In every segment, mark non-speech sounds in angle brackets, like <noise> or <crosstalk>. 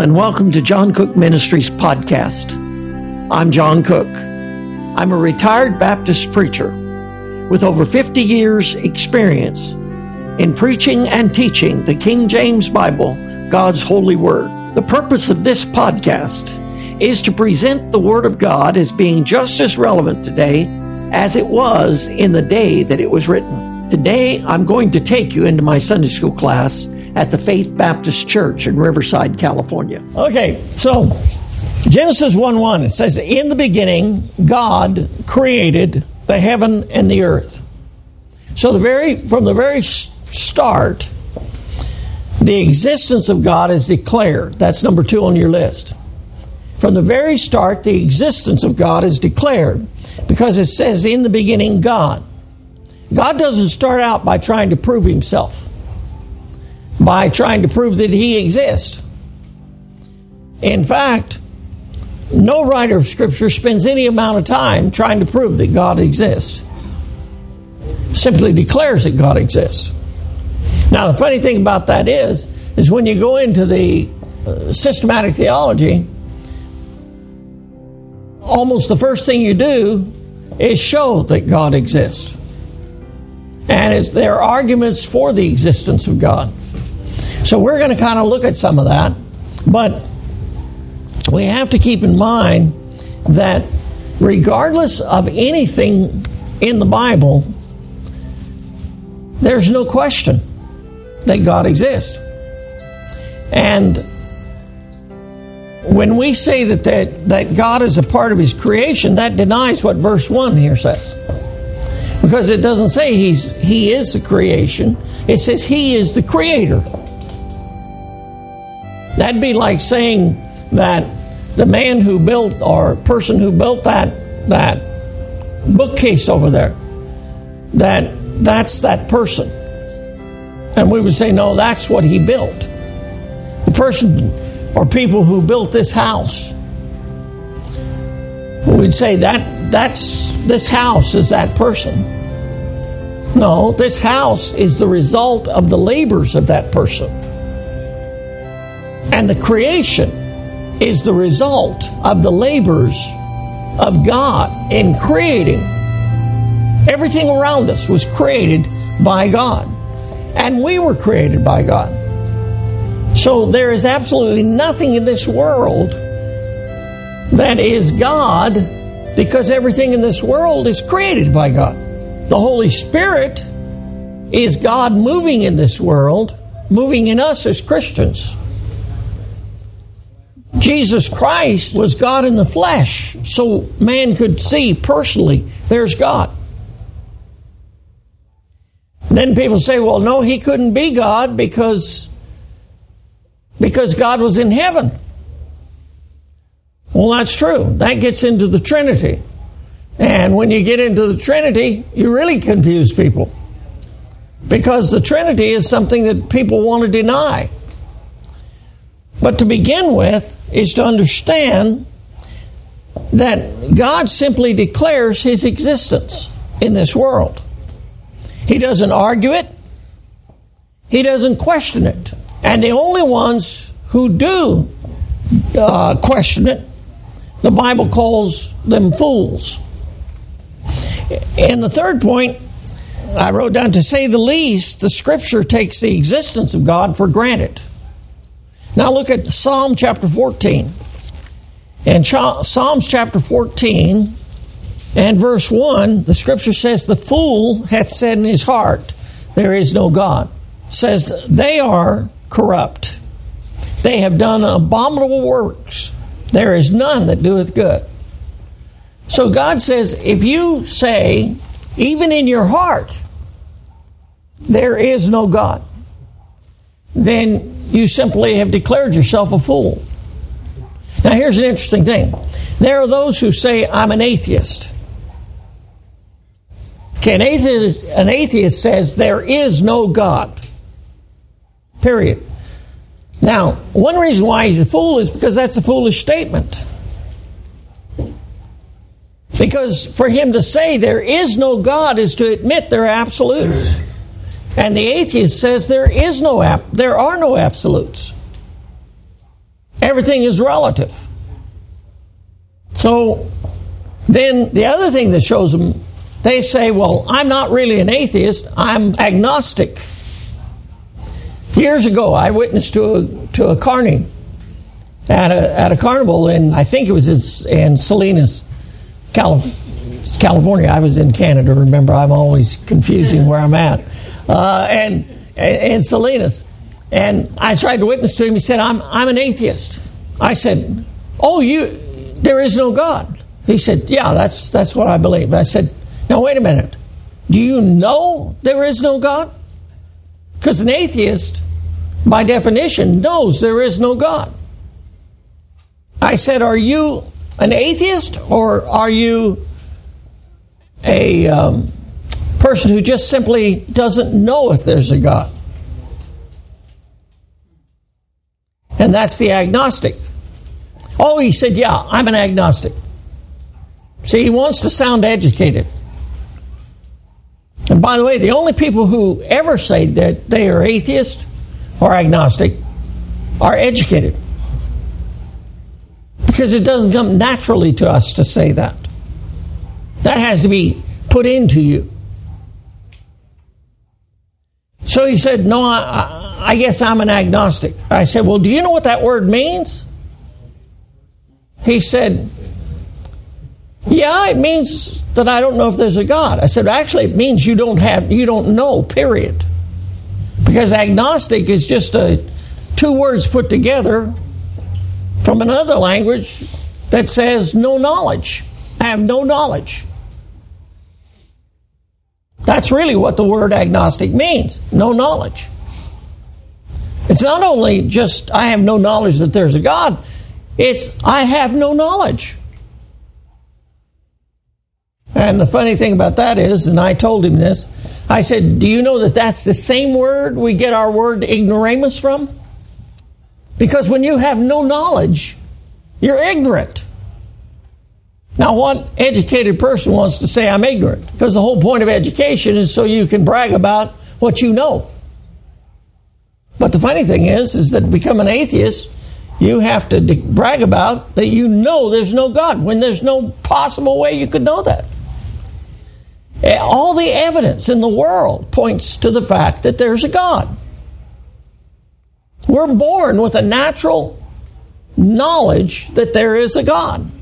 and welcome to John Cook Ministries podcast. I'm John Cook. I'm a retired Baptist preacher with over 50 years' experience in preaching and teaching the King James Bible, God's holy word. The purpose of this podcast is to present the Word of God as being just as relevant today as it was in the day that it was written. Today, I'm going to take you into my Sunday school class at the Faith Baptist Church in Riverside, California. Okay, so Genesis 1 1, it says, In the beginning, God created the heaven and the earth. So the very from the very start, the existence of God is declared. That's number two on your list. From the very start, the existence of God is declared because it says, in the beginning, God. God doesn't start out by trying to prove himself, by trying to prove that he exists. In fact, no writer of Scripture spends any amount of time trying to prove that God exists. Simply declares that God exists. Now, the funny thing about that is, is when you go into the uh, systematic theology, almost the first thing you do is show that God exists. And it's, their arguments for the existence of God. So we're going to kind of look at some of that. But we have to keep in mind that regardless of anything in the Bible, there's no question that God exists. And when we say that, that, that God is a part of His creation, that denies what verse 1 here says. Because it doesn't say he's, He is the creation, it says He is the creator. That'd be like saying that the man who built or person who built that, that bookcase over there, that that's that person. And we would say, no, that's what he built. The person or people who built this house. We'd say that that's this house is that person. No, this house is the result of the labors of that person. And the creation is the result of the labors of God in creating. Everything around us was created by God. And we were created by God. So there is absolutely nothing in this world that is God because everything in this world is created by God. The Holy Spirit is God moving in this world, moving in us as Christians. Jesus Christ was God in the flesh, so man could see personally there's God. Then people say, well, no, he couldn't be God because because God was in heaven. Well, that's true. That gets into the Trinity. And when you get into the Trinity, you really confuse people. Because the Trinity is something that people want to deny. But to begin with, is to understand that God simply declares his existence in this world. He doesn't argue it, he doesn't question it. And the only ones who do uh, question it, the Bible calls them fools. And the third point, I wrote down to say the least, the scripture takes the existence of God for granted. Now look at Psalm chapter 14. In Psalms chapter 14 and verse 1, the scripture says, The fool hath said in his heart, There is no God. says, They are corrupt. They have done abominable works. There is none that doeth good. So God says, if you say, even in your heart, there is no God, then you simply have declared yourself a fool. Now, here's an interesting thing there are those who say, I'm an atheist. Okay, an atheist, an atheist says there is no God. Period. Now, one reason why he's a fool is because that's a foolish statement. Because for him to say there is no God is to admit there are absolutes. And the atheist says there is no there are no absolutes. everything is relative. So then the other thing that shows them, they say, well, I'm not really an atheist, I'm agnostic. Years ago, I witnessed to a, to a carny at a, at a carnival in, I think it was in, in Salinas, California. I was in Canada, remember, I'm always confusing where I'm at. Uh, and in Salinas. And I tried to witness to him. He said, I'm, I'm an atheist. I said, Oh, you, there is no God. He said, Yeah, that's, that's what I believe. I said, Now, wait a minute. Do you know there is no God? Because an atheist, by definition, knows there is no God. I said, Are you an atheist or are you a um, person who just simply doesn't know if there's a God? And that's the agnostic. Oh, he said, Yeah, I'm an agnostic. See, he wants to sound educated. And by the way, the only people who ever say that they are atheist or agnostic are educated. Because it doesn't come naturally to us to say that. That has to be put into you. So he said, No, I, I guess I'm an agnostic. I said, Well, do you know what that word means? He said, Yeah, it means that I don't know if there's a God. I said, Actually, it means you don't have, you don't know, period. Because agnostic is just a, two words put together from another language that says no knowledge. I have no knowledge. That's really what the word agnostic means no knowledge. It's not only just I have no knowledge that there's a God, it's I have no knowledge. And the funny thing about that is, and I told him this, I said, Do you know that that's the same word we get our word ignoramus from? Because when you have no knowledge, you're ignorant. Now, what educated person wants to say I'm ignorant? Because the whole point of education is so you can brag about what you know. But the funny thing is, is that to become an atheist, you have to brag about that you know there's no God when there's no possible way you could know that. Eh, all the evidence in the world points to the fact that there's a God. We're born with a natural knowledge that there is a God.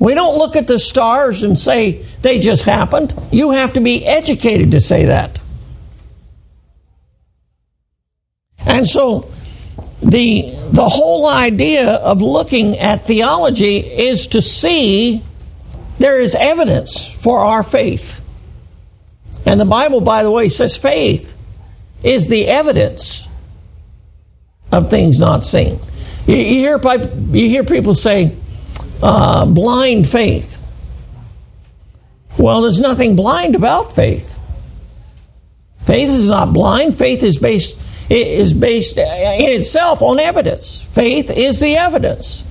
We don't look at the stars and say they just happened. You have to be educated to say that. And so the the whole idea of looking at theology is to see there is evidence for our faith. And the Bible by the way says faith is the evidence of things not seen. You, you hear you hear people say uh, blind faith. Well, there's nothing blind about faith. Faith is not blind. Faith is based is based in itself on evidence. Faith is the evidence.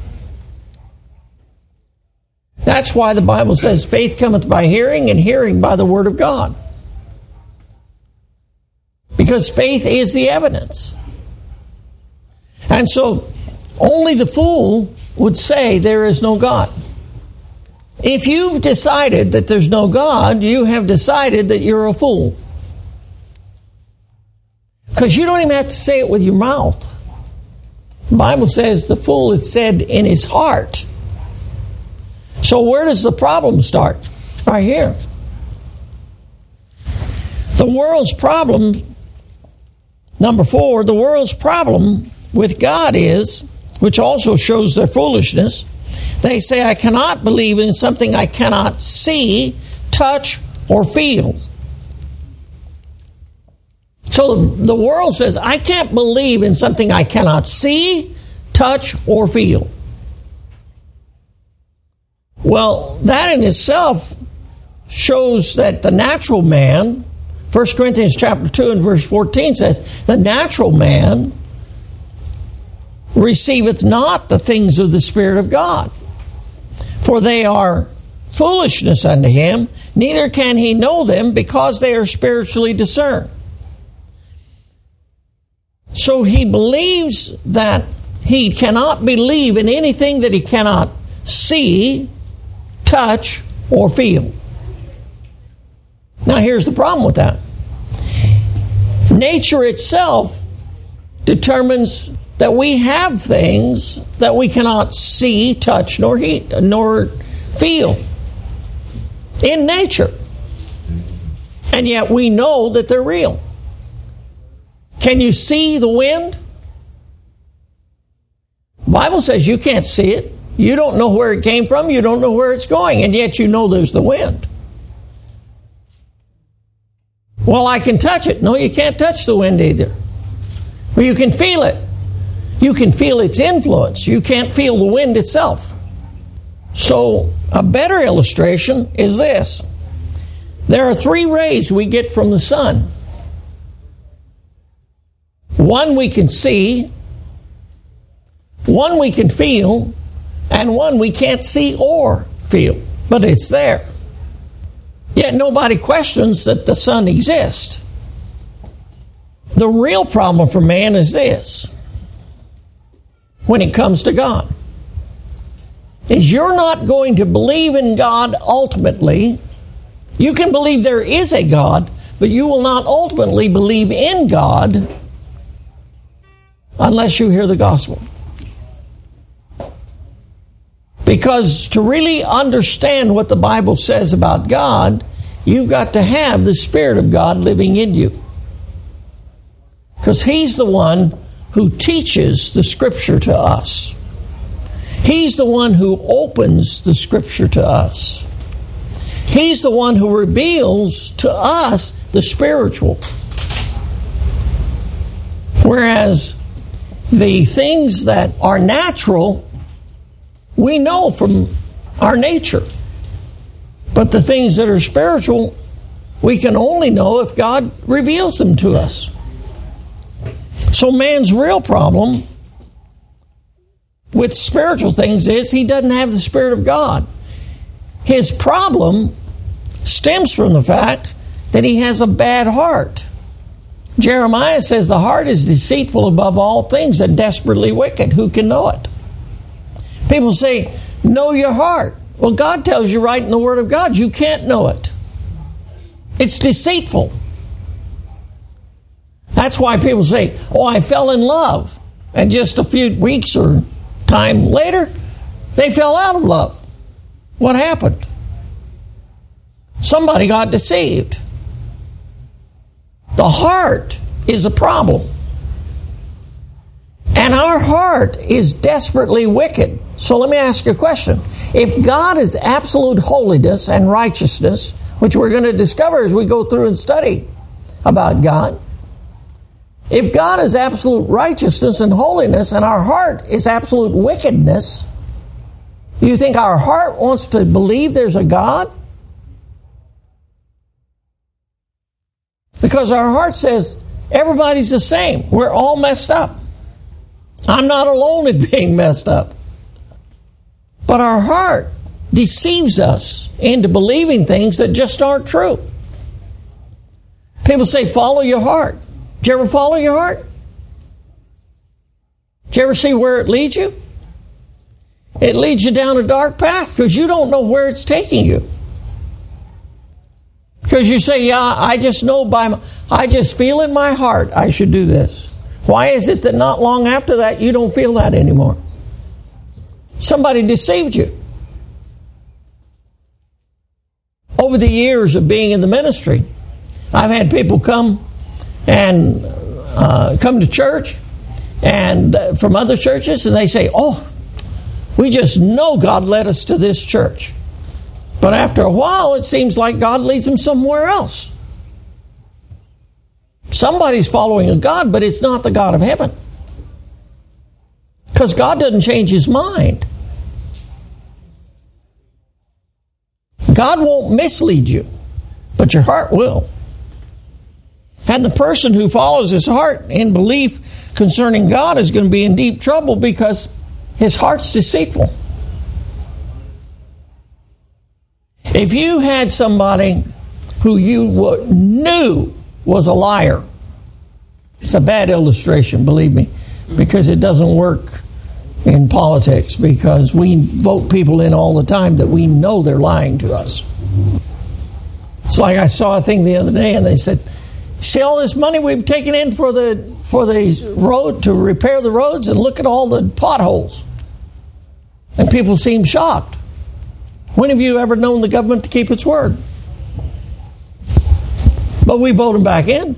That's why the Bible says faith cometh by hearing and hearing by the word of God. Because faith is the evidence. And so only the fool would say there is no God. If you've decided that there's no God, you have decided that you're a fool. Because you don't even have to say it with your mouth. The Bible says the fool is said in his heart. So where does the problem start? Right here. The world's problem, number four, the world's problem with God is which also shows their foolishness. They say, I cannot believe in something I cannot see, touch, or feel. So the world says, I can't believe in something I cannot see, touch, or feel. Well, that in itself shows that the natural man, 1 Corinthians chapter 2 and verse 14 says, the natural man receiveth not the things of the Spirit of God, for they are foolishness unto him, neither can he know them because they are spiritually discerned. So he believes that he cannot believe in anything that he cannot see, touch, or feel. Now, here's the problem with that nature itself determines that we have things that we cannot see, touch, nor heat, nor feel in nature. And yet we know that they're real. Can you see the wind? Bible says you can't see it. You don't know where it came from, you don't know where it's going, and yet you know there's the wind. Well, I can touch it. No, you can't touch the wind either. Well, you can feel it. You can feel its influence. You can't feel the wind itself. So, a better illustration is this there are three rays we get from the sun. One we can see, one we can feel, and one we can't see or feel, but it's there. Yet nobody questions that the sun exists. The real problem for man is this when it comes to God is you're not going to believe in God ultimately. You can believe there is a God, but you will not ultimately believe in God unless you hear the gospel. Because to really understand what the Bible says about God, you've got to have the Spirit of God living in you. Because He's the one who teaches the Scripture to us. He's the one who opens the Scripture to us. He's the one who reveals to us the spiritual. Whereas the things that are natural, we know from our nature. But the things that are spiritual, we can only know if God reveals them to us. So, man's real problem with spiritual things is he doesn't have the Spirit of God. His problem stems from the fact that he has a bad heart. Jeremiah says the heart is deceitful above all things and desperately wicked. Who can know it? People say, Know your heart. Well, God tells you right in the Word of God, you can't know it. It's deceitful. That's why people say, Oh, I fell in love. And just a few weeks or time later, they fell out of love. What happened? Somebody got deceived. The heart is a problem. And our heart is desperately wicked. So let me ask you a question. If God is absolute holiness and righteousness, which we're going to discover as we go through and study about God, if God is absolute righteousness and holiness and our heart is absolute wickedness, do you think our heart wants to believe there's a God? Because our heart says everybody's the same. We're all messed up. I'm not alone in <laughs> being messed up. But our heart deceives us into believing things that just aren't true. People say, follow your heart. Did you ever follow your heart? Do you ever see where it leads you? It leads you down a dark path because you don't know where it's taking you. Because you say, yeah, I just know by, my, I just feel in my heart I should do this. Why is it that not long after that you don't feel that anymore? Somebody deceived you. Over the years of being in the ministry, I've had people come and uh, come to church and uh, from other churches and they say, "Oh, we just know God led us to this church." But after a while, it seems like God leads them somewhere else. Somebody's following a God, but it's not the God of heaven. Because God doesn't change his mind. God won't mislead you, but your heart will. And the person who follows his heart in belief concerning God is going to be in deep trouble because his heart's deceitful. If you had somebody who you knew was a liar, it's a bad illustration, believe me, because it doesn't work in politics because we vote people in all the time that we know they're lying to us. It's like I saw a thing the other day and they said, See all this money we've taken in for the for the road to repair the roads and look at all the potholes. And people seem shocked. When have you ever known the government to keep its word? But we vote them back in.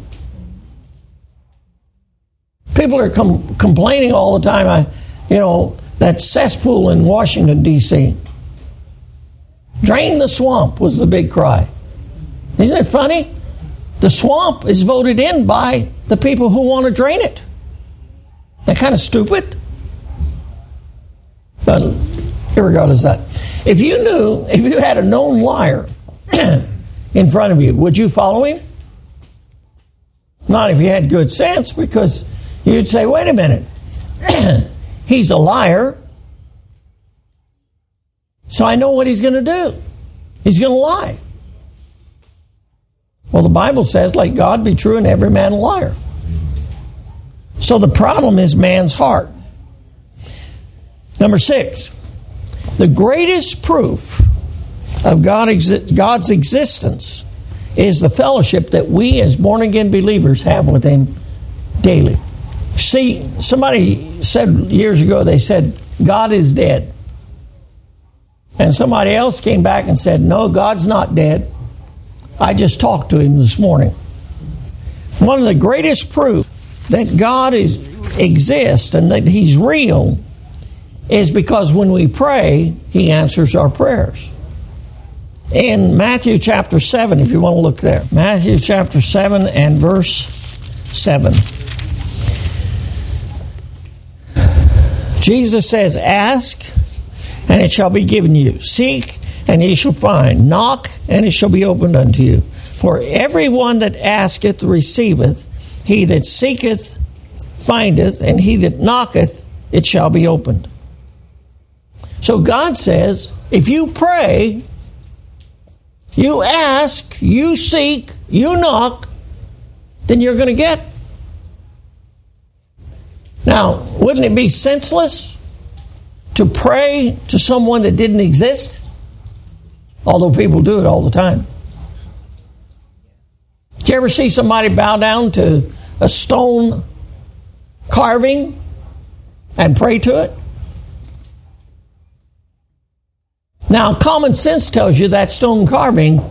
People are com- complaining all the time. I, you know, that cesspool in Washington D.C. Drain the swamp was the big cry. Isn't it funny? The swamp is voted in by the people who want to drain it. That kind of stupid. But regardless of that, if you knew, <laughs> if you had a known liar <clears throat> in front of you, would you follow him? Not if you had good sense, because you'd say, wait a minute, <clears throat> he's a liar, so I know what he's going to do. He's going to lie. Well, the Bible says, let God be true and every man a liar. So the problem is man's heart. Number six, the greatest proof of God exi- God's existence is the fellowship that we as born again believers have with Him daily. See, somebody said years ago, they said, God is dead. And somebody else came back and said, No, God's not dead. I just talked to him this morning. One of the greatest proof that God is, exists and that He's real is because when we pray, He answers our prayers. In Matthew chapter 7, if you want to look there, Matthew chapter 7 and verse 7. Jesus says, Ask, and it shall be given you. Seek, and ye shall find. Knock, and it shall be opened unto you. For everyone that asketh receiveth, he that seeketh findeth, and he that knocketh, it shall be opened. So God says, if you pray, you ask, you seek, you knock, then you're going to get. Now, wouldn't it be senseless to pray to someone that didn't exist? Although people do it all the time. Did you ever see somebody bow down to a stone carving and pray to it? Now, common sense tells you that stone carving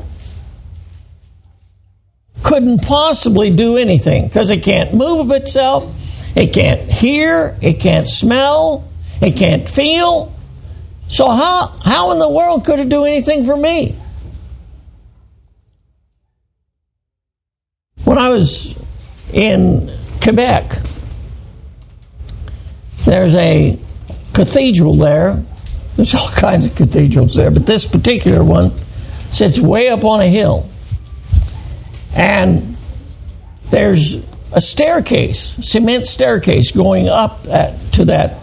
couldn't possibly do anything because it can't move of itself, it can't hear, it can't smell, it can't feel. So how how in the world could it do anything for me? When I was in Quebec, there's a cathedral there. There's all <laughs> kinds of cathedrals there, but this particular one sits way up on a hill. And there's a staircase, cement staircase going up at, to that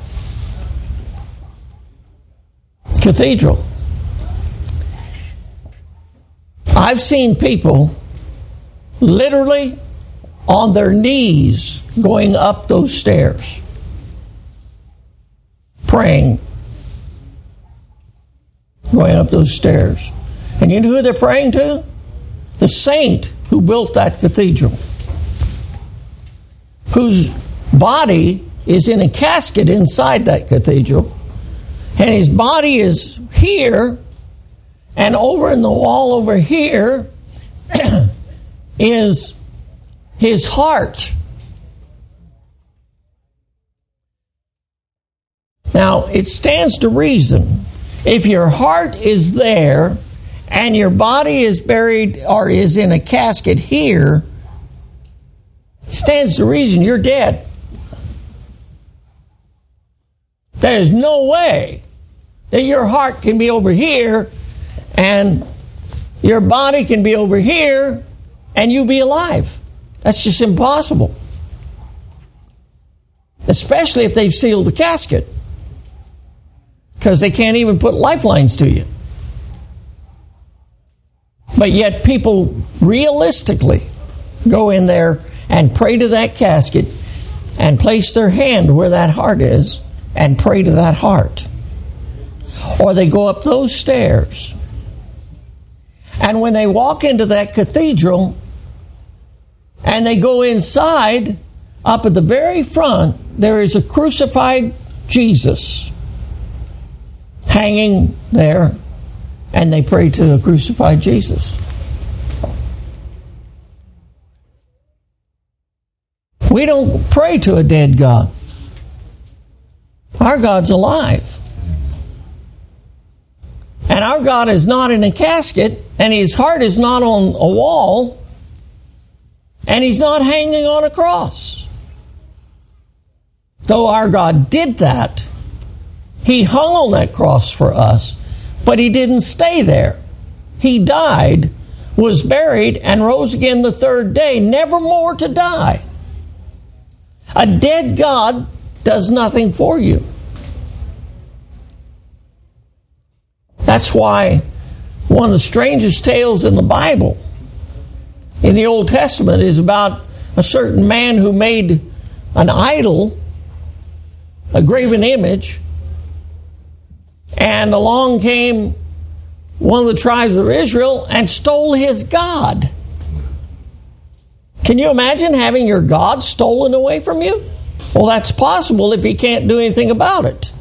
cathedral. I've seen people literally on their knees going up those stairs, praying, going up those stairs. And you know who they're praying to? The saint who built that cathedral, whose body is in a casket inside that cathedral and his body is here, and over in the wall over here <clears throat> is his heart. Now, it stands to reason if your heart is there and your body is buried or is in a casket here, stands to reason you're dead. There is no way that your heart can be over here and your body can be over here and you be alive. That's just impossible. Especially if they've sealed the casket. Because they can't even put lifelines to you. But yet, people realistically go in there and pray to that casket and place their hand where that heart is and pray to that heart. Or they go up those stairs. And when they walk into that cathedral and they go inside, up at the very front, there is a crucified Jesus hanging there, and they pray to the crucified Jesus. We don't pray to a dead God. Our God's alive. And our God is not in a casket, and his heart is not on a wall, and he's not hanging on a cross. Though our God did that, he hung on that cross for us, but he didn't stay there. He died, was buried, and rose again the third day, never more to die. A dead God does nothing for you. That's why one of the strangest tales in the Bible, in the Old Testament, is about a certain man who made an idol, a graven image, and along came one of the tribes of Israel and stole his God. Can you imagine having your God stolen away from you? Well, that's possible if he can't do anything about it.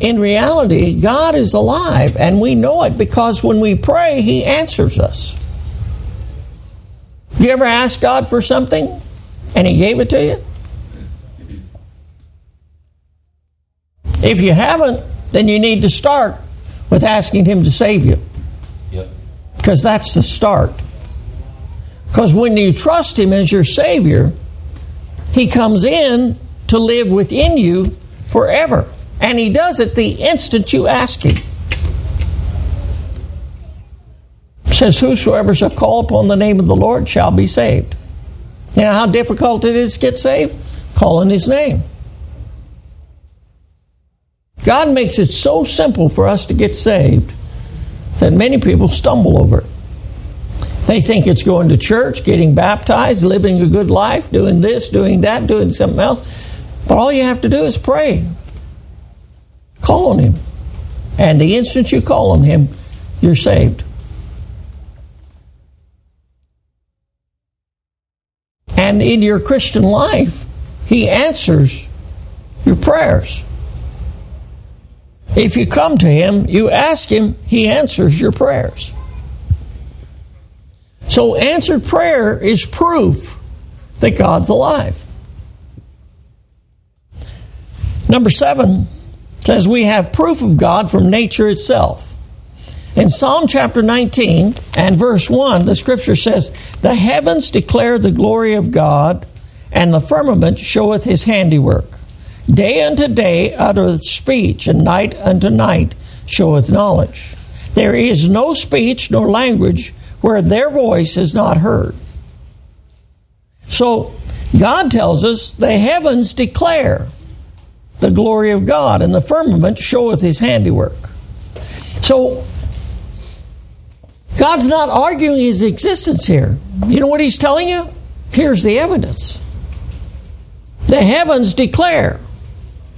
In reality, God is alive, and we know it because when we pray, he answers us. You ever ask God for something and he gave it to you? If you haven't, then you need to start with asking him to save you. Because that's the start. Because when you trust Him as your Savior, He comes in to live within you forever. And He does it the instant you ask Him. Says, Whosoever shall call upon the name of the Lord shall be saved. You know how difficult it is to get saved? Calling His name. God makes it so simple for us to get saved that many people stumble over it. They think it's going to church, getting baptized, living a good life, doing this, doing that, doing something else. But all you have to do is pray. Call on Him. And the instant you call on Him, you're saved. And in your Christian life, He answers your prayers. If you come to Him, you ask Him, He answers your prayers. So answered prayer is proof that God's alive. Number seven says we have proof of God from nature itself. In Psalm chapter 19 and verse 1, the scripture says, The heavens declare the glory of God, and the firmament showeth his handiwork. Day unto day uttereth speech, and night unto night showeth knowledge. There is no speech nor language where their voice is not heard. So, God tells us the heavens declare the glory of God, and the firmament showeth his handiwork. So, God's not arguing his existence here. You know what he's telling you? Here's the evidence. The heavens declare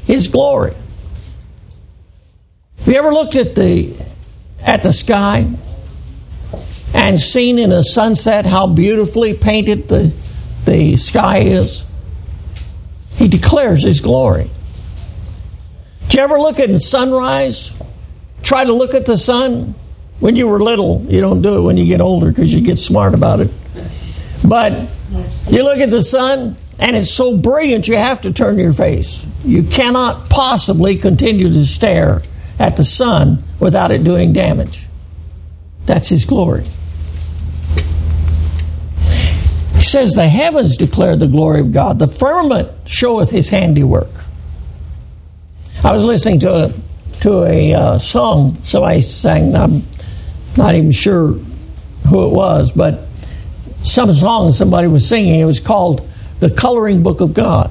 his glory. Have you ever looked at the at the sky and seen in a sunset how beautifully painted the, the sky is. He declares His glory. Did you ever look at sunrise? Try to look at the sun? When you were little, you don't do it when you get older because you get smart about it. But you look at the sun and it's so brilliant you have to turn your face. You cannot possibly continue to stare at the sun without it doing damage. That's His glory. He says, The heavens declare the glory of God, the firmament showeth his handiwork. I was listening to a, to a uh, song somebody sang, I'm not even sure who it was, but some song somebody was singing. It was called The Coloring Book of God.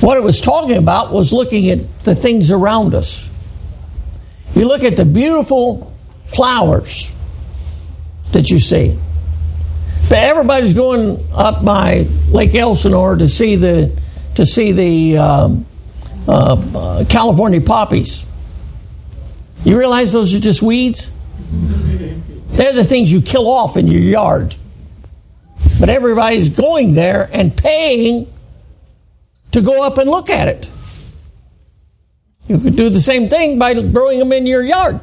What it was talking about was looking at the things around us. You look at the beautiful flowers that you see. But everybody's going up by Lake Elsinore to see the to see the um, uh, uh, California poppies. You realize those are just weeds? They're the things you kill off in your yard. But everybody's going there and paying to go up and look at it. You could do the same thing by growing them in your yard.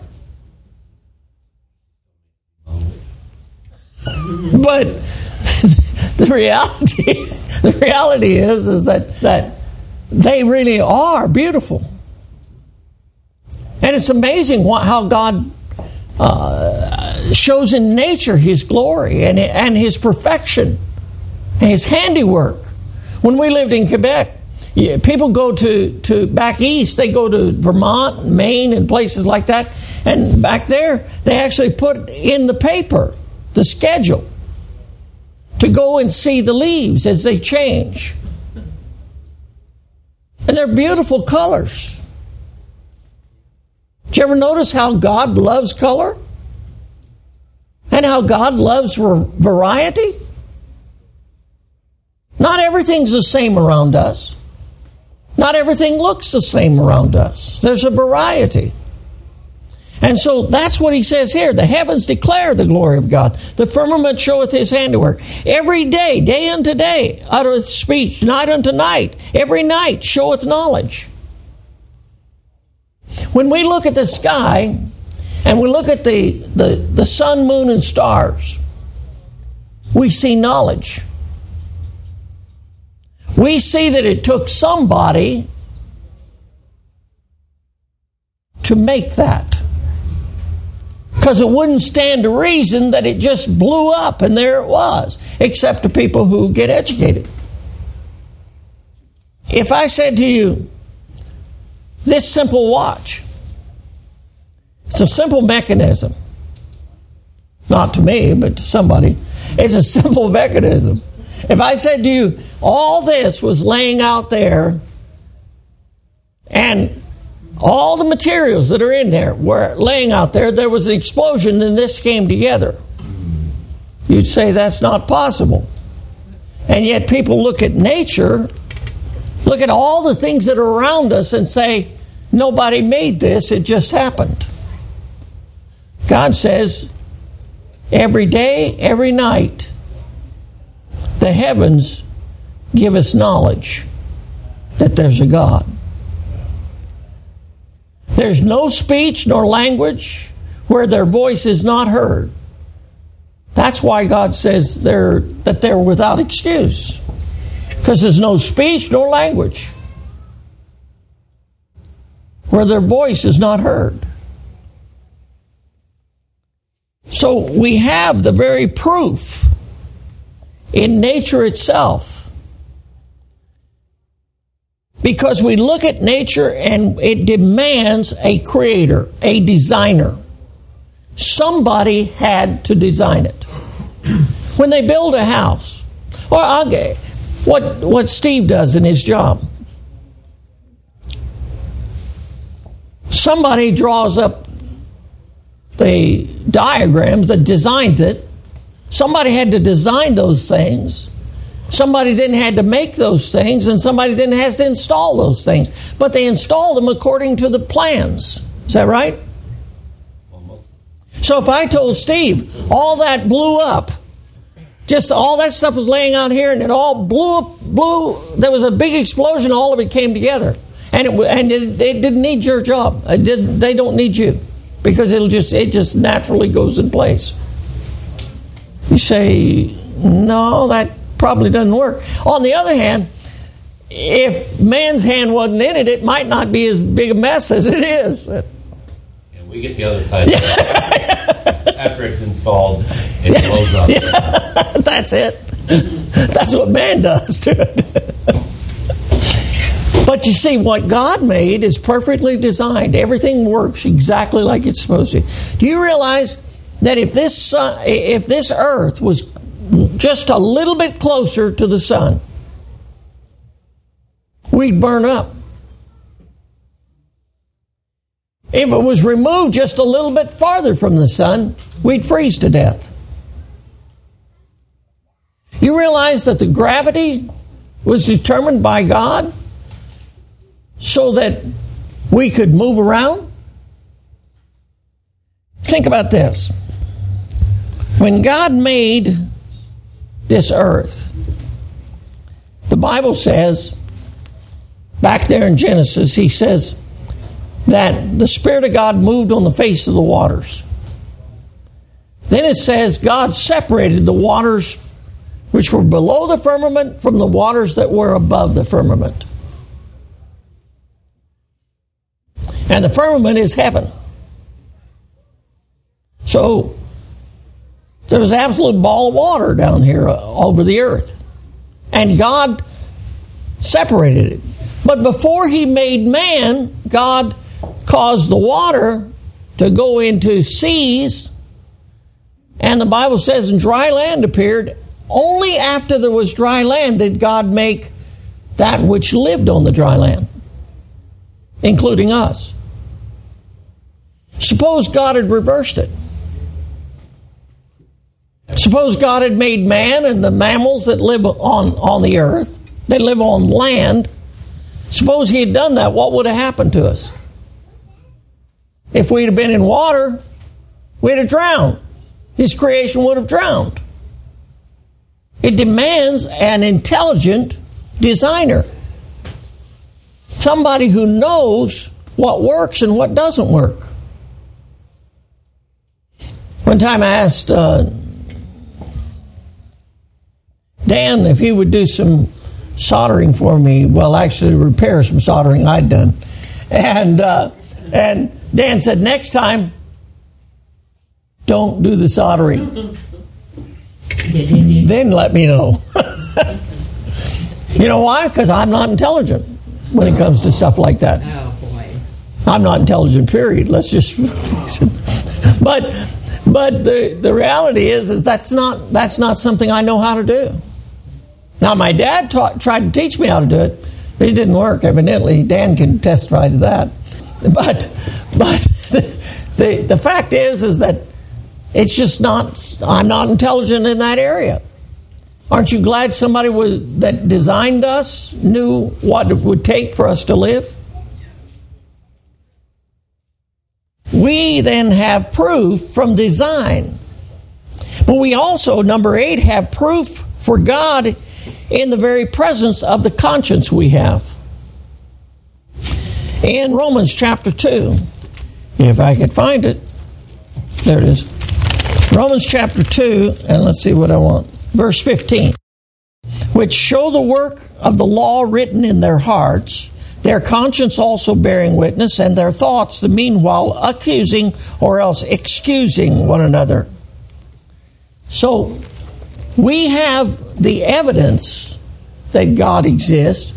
but <laughs> the reality, <laughs> the reality is, is that that they really are beautiful, and it's amazing what, how God uh, shows in nature His glory and and His perfection, and His handiwork. When we lived in Quebec, people go to, to back east, they go to Vermont, Maine, and places like that. And back there, they actually put in the paper the schedule to go and see the leaves as they change. And they're beautiful colors. Did you ever notice how God loves color? And how God loves variety? Not everything's the same around us. Not everything looks the same around us. There's a variety. And so that's what he says here. The heavens declare the glory of God. The firmament showeth his handiwork. Every day, day unto day, uttereth speech, night unto night. Every night showeth knowledge. When we look at the sky and we look at the, the, the sun, moon, and stars, we see knowledge we see that it took somebody to make that. Because it wouldn't stand to reason that it just blew up and there it was, except to people who get educated. If I said to you, this simple watch, it's a simple mechanism. Not to me, but to somebody. It's a simple <laughs> mechanism. If I said to you, all this was laying out there, and all the materials that are in there were laying out there, there was an explosion, and this came together. You'd say that's not possible. And yet, people look at nature, look at all the things that are around us, and say, nobody made this, it just happened. God says, every day, every night, the heavens give us knowledge that there's a God. There's no speech nor language where their voice is not heard. That's why God says they're, that they're without excuse. Because there's no speech nor language where their voice is not heard. So we have the very proof in nature itself. Because we look at nature and it demands a creator, a designer. Somebody had to design it. When they build a house, or okay, what, what Steve does in his job, somebody draws up the diagrams that designs it Somebody had to design those things. Somebody then had to make those things, and somebody then has to install those things. But they install them according to the plans. Is that right? So if I told Steve all that blew up, just all that stuff was laying out here, and it all blew up, blew. There was a big explosion. All of it came together, and it and it, it didn't need your job. They don't need you because it'll just it just naturally goes in place. You say, no, that probably doesn't work. On the other hand, if man's hand wasn't in it, it might not be as big a mess as it is. And we get the other side. After it's <laughs> installed, it blows up. Yeah, <laughs> that's it. That's what man does to it. But you see, what God made is perfectly designed. Everything works exactly like it's supposed to. Do you realize that if this sun, if this earth was just a little bit closer to the sun, we'd burn up. If it was removed just a little bit farther from the sun, we'd freeze to death. You realize that the gravity was determined by God so that we could move around? Think about this. When God made this earth, the Bible says, back there in Genesis, he says that the Spirit of God moved on the face of the waters. Then it says God separated the waters which were below the firmament from the waters that were above the firmament. And the firmament is heaven. So there was an absolute ball of water down here uh, over the earth. And God separated it. But before he made man, God caused the water to go into seas. And the Bible says, and dry land appeared. Only after there was dry land did God make that which lived on the dry land, including us. Suppose God had reversed it. Suppose God had made man and the mammals that live on, on the earth, they live on land. Suppose he had done that, what would have happened to us? If we'd have been in water, we'd have drowned. His creation would have drowned. It demands an intelligent designer. Somebody who knows what works and what doesn't work. One time I asked uh, Dan if he would do some soldering for me. Well, actually, repair some soldering I'd done. And, uh, and Dan said, next time, don't do the soldering. then let me know. <laughs> you know why? Because I'm not intelligent when it comes to stuff like that. Oh boy. I'm not intelligent, period. Let's just. but but the, the reality is is that's not that's not something I know how to do. Now my dad tried to teach me how to do it. It didn't work. Evidently, Dan can testify to that. <laughs> But but <laughs> the the fact is is that it's just not. I'm not intelligent in that area. Aren't you glad somebody was that designed us knew what it would take for us to live? We then have proof from design. But we also, number eight, have proof for God in the very presence of the conscience we have. In Romans chapter 2, if I could find it, there it is. Romans chapter 2, and let's see what I want. Verse 15. Which show the work of the law written in their hearts, their conscience also bearing witness, and their thoughts the meanwhile accusing or else excusing one another. So we have the evidence that God exists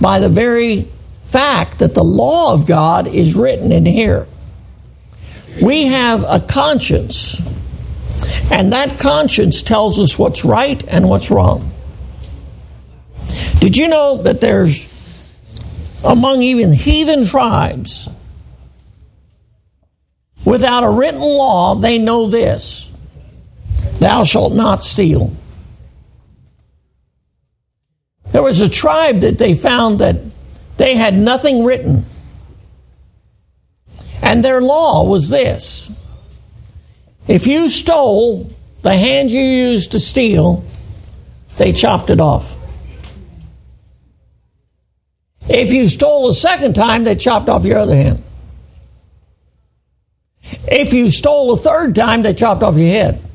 by the very fact that the law of God is written in here. We have a conscience, and that conscience tells us what's right and what's wrong. Did you know that there's, among even heathen tribes, without a written law, they know this Thou shalt not steal. There was a tribe that they found that they had nothing written. And their law was this if you stole the hand you used to steal, they chopped it off. If you stole a second time, they chopped off your other hand. If you stole a third time, they chopped off your head.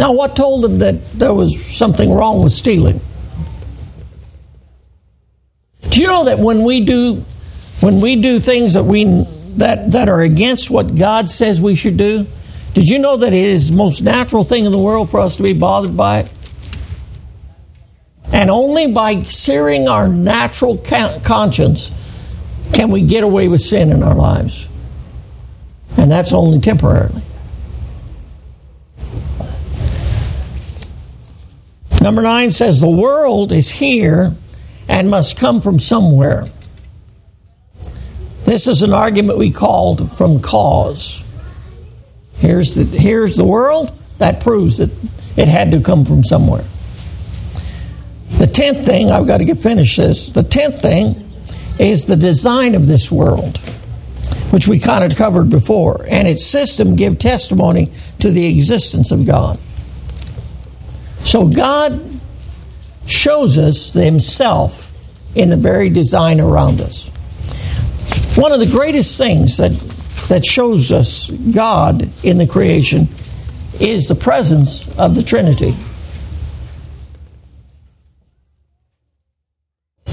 Now, what told them that there was something wrong with stealing? Do you know that when we do when we do things that we that that are against what God says we should do, did you know that it is the most natural thing in the world for us to be bothered by it? And only by searing our natural conscience can we get away with sin in our lives. And that's only temporarily. Number nine says the world is here and must come from somewhere. This is an argument we called from cause. Here's the, here's the world. That proves that It had to come from somewhere. The tenth thing, I've got to get finished this. The tenth thing is the design of this world, which we kind of covered before, and its system give testimony to the existence of God. So God shows us Himself in the very design around us. One of the greatest things that that shows us God in the creation is the presence of the Trinity.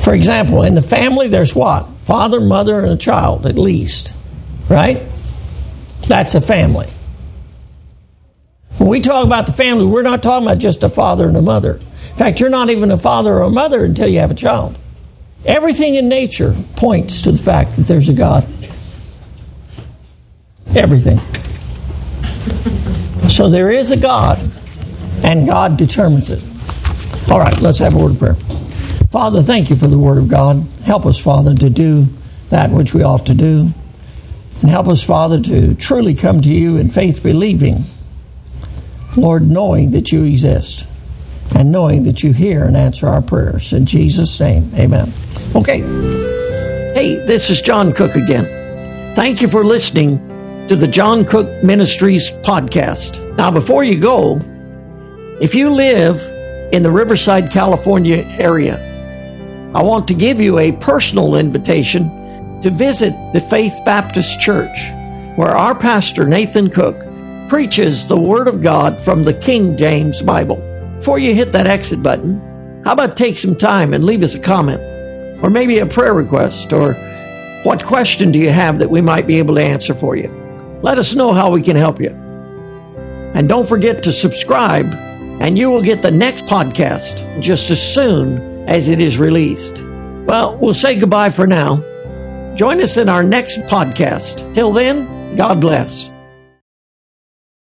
For example, in the family, there's what? Father, mother, and a child, at least. Right? That's a family. When we talk about the family, we're not talking about just a father and a mother. In fact, you're not even a father or a mother until you have a child. Everything in nature points to the fact that there's a God. Everything. So there is a God, and God determines it. All right, let's have a word of prayer. Father, thank you for the Word of God. Help us, Father, to do that which we ought to do. And help us, Father, to truly come to you in faith believing. Lord, knowing that you exist and knowing that you hear and answer our prayers. In Jesus' name, amen. Okay. Hey, this is John Cook again. Thank you for listening to the John Cook Ministries podcast. Now, before you go, if you live in the Riverside, California area, I want to give you a personal invitation to visit the Faith Baptist Church, where our pastor, Nathan Cook, preaches the Word of God from the King James Bible. Before you hit that exit button, how about take some time and leave us a comment, or maybe a prayer request, or what question do you have that we might be able to answer for you? Let us know how we can help you. And don't forget to subscribe, and you will get the next podcast just as soon as it is released. Well, we'll say goodbye for now. Join us in our next podcast. Till then, God bless.